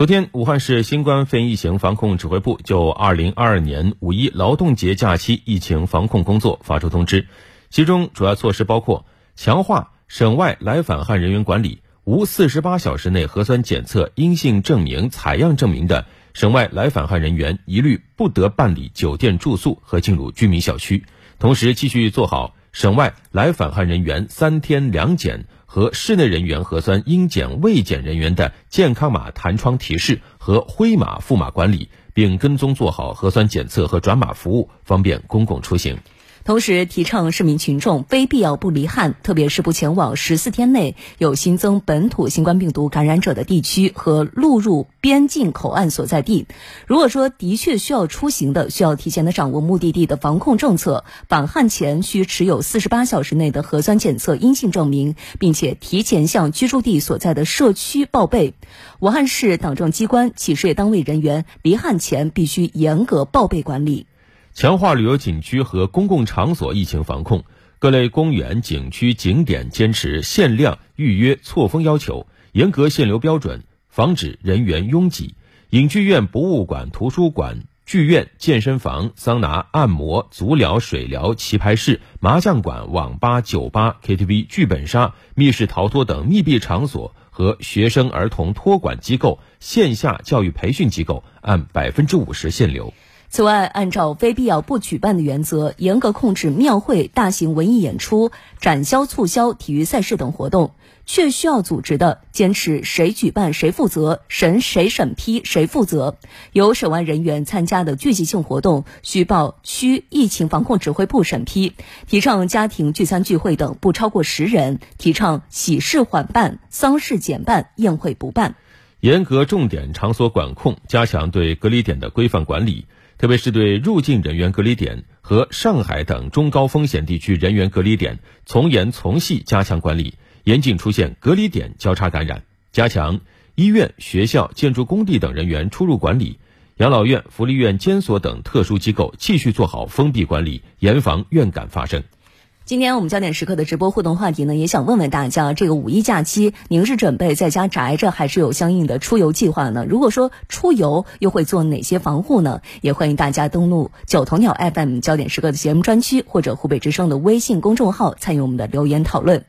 昨天，武汉市新冠肺炎疫情防控指挥部就2022年五一劳动节假期疫情防控工作发出通知，其中主要措施包括强化省外来返汉人员管理，无48小时内核酸检测阴性证明、采样证明的省外来返汉人员一律不得办理酒店住宿和进入居民小区，同时继续做好省外来返汉人员三天两检。和室内人员核酸应检未检人员的健康码弹窗提示和灰码赋码管理，并跟踪做好核酸检测和转码服务，方便公共出行。同时，提倡市民群众非必要不离汉，特别是不前往十四天内有新增本土新冠病毒感染者的地区和陆入边境口岸所在地。如果说的确需要出行的，需要提前的掌握目的地的防控政策，返汉前需持有四十八小时内的核酸检测阴性证明，并且提前向居住地所在的社区报备。武汉市党政机关企事业单位人员离汉前必须严格报备管理。强化旅游景区和公共场所疫情防控，各类公园、景区、景点坚持限量预约错峰要求，严格限流标准，防止人员拥挤。影剧院、博物馆、图书馆、剧院、健身房、桑拿、按摩、足疗、水疗、棋牌室、麻将馆、网吧、酒吧、KTV、剧本杀、密室逃脱等密闭场所和学生儿童托管机构、线下教育培训机构按百分之五十限流。此外，按照非必要不举办的原则，严格控制庙会、大型文艺演出、展销促销、体育赛事等活动。确需要组织的，坚持谁举办谁负责，审谁审批谁负责。有省外人员参加的聚集性活动，需报区疫情防控指挥部审批。提倡家庭聚餐聚会等不超过十人。提倡喜事缓办，丧事减办，宴会不办。严格重点场所管控，加强对隔离点的规范管理。特别是对入境人员隔离点和上海等中高风险地区人员隔离点，从严从细加强管理，严禁出现隔离点交叉感染。加强医院、学校、建筑工地等人员出入管理，养老院、福利院、监所等特殊机构继续做好封闭管理，严防院感发生。今天我们焦点时刻的直播互动话题呢，也想问问大家，这个五一假期您是准备在家宅着，还是有相应的出游计划呢？如果说出游，又会做哪些防护呢？也欢迎大家登录九头鸟 FM 焦点时刻的节目专区，或者湖北之声的微信公众号，参与我们的留言讨论。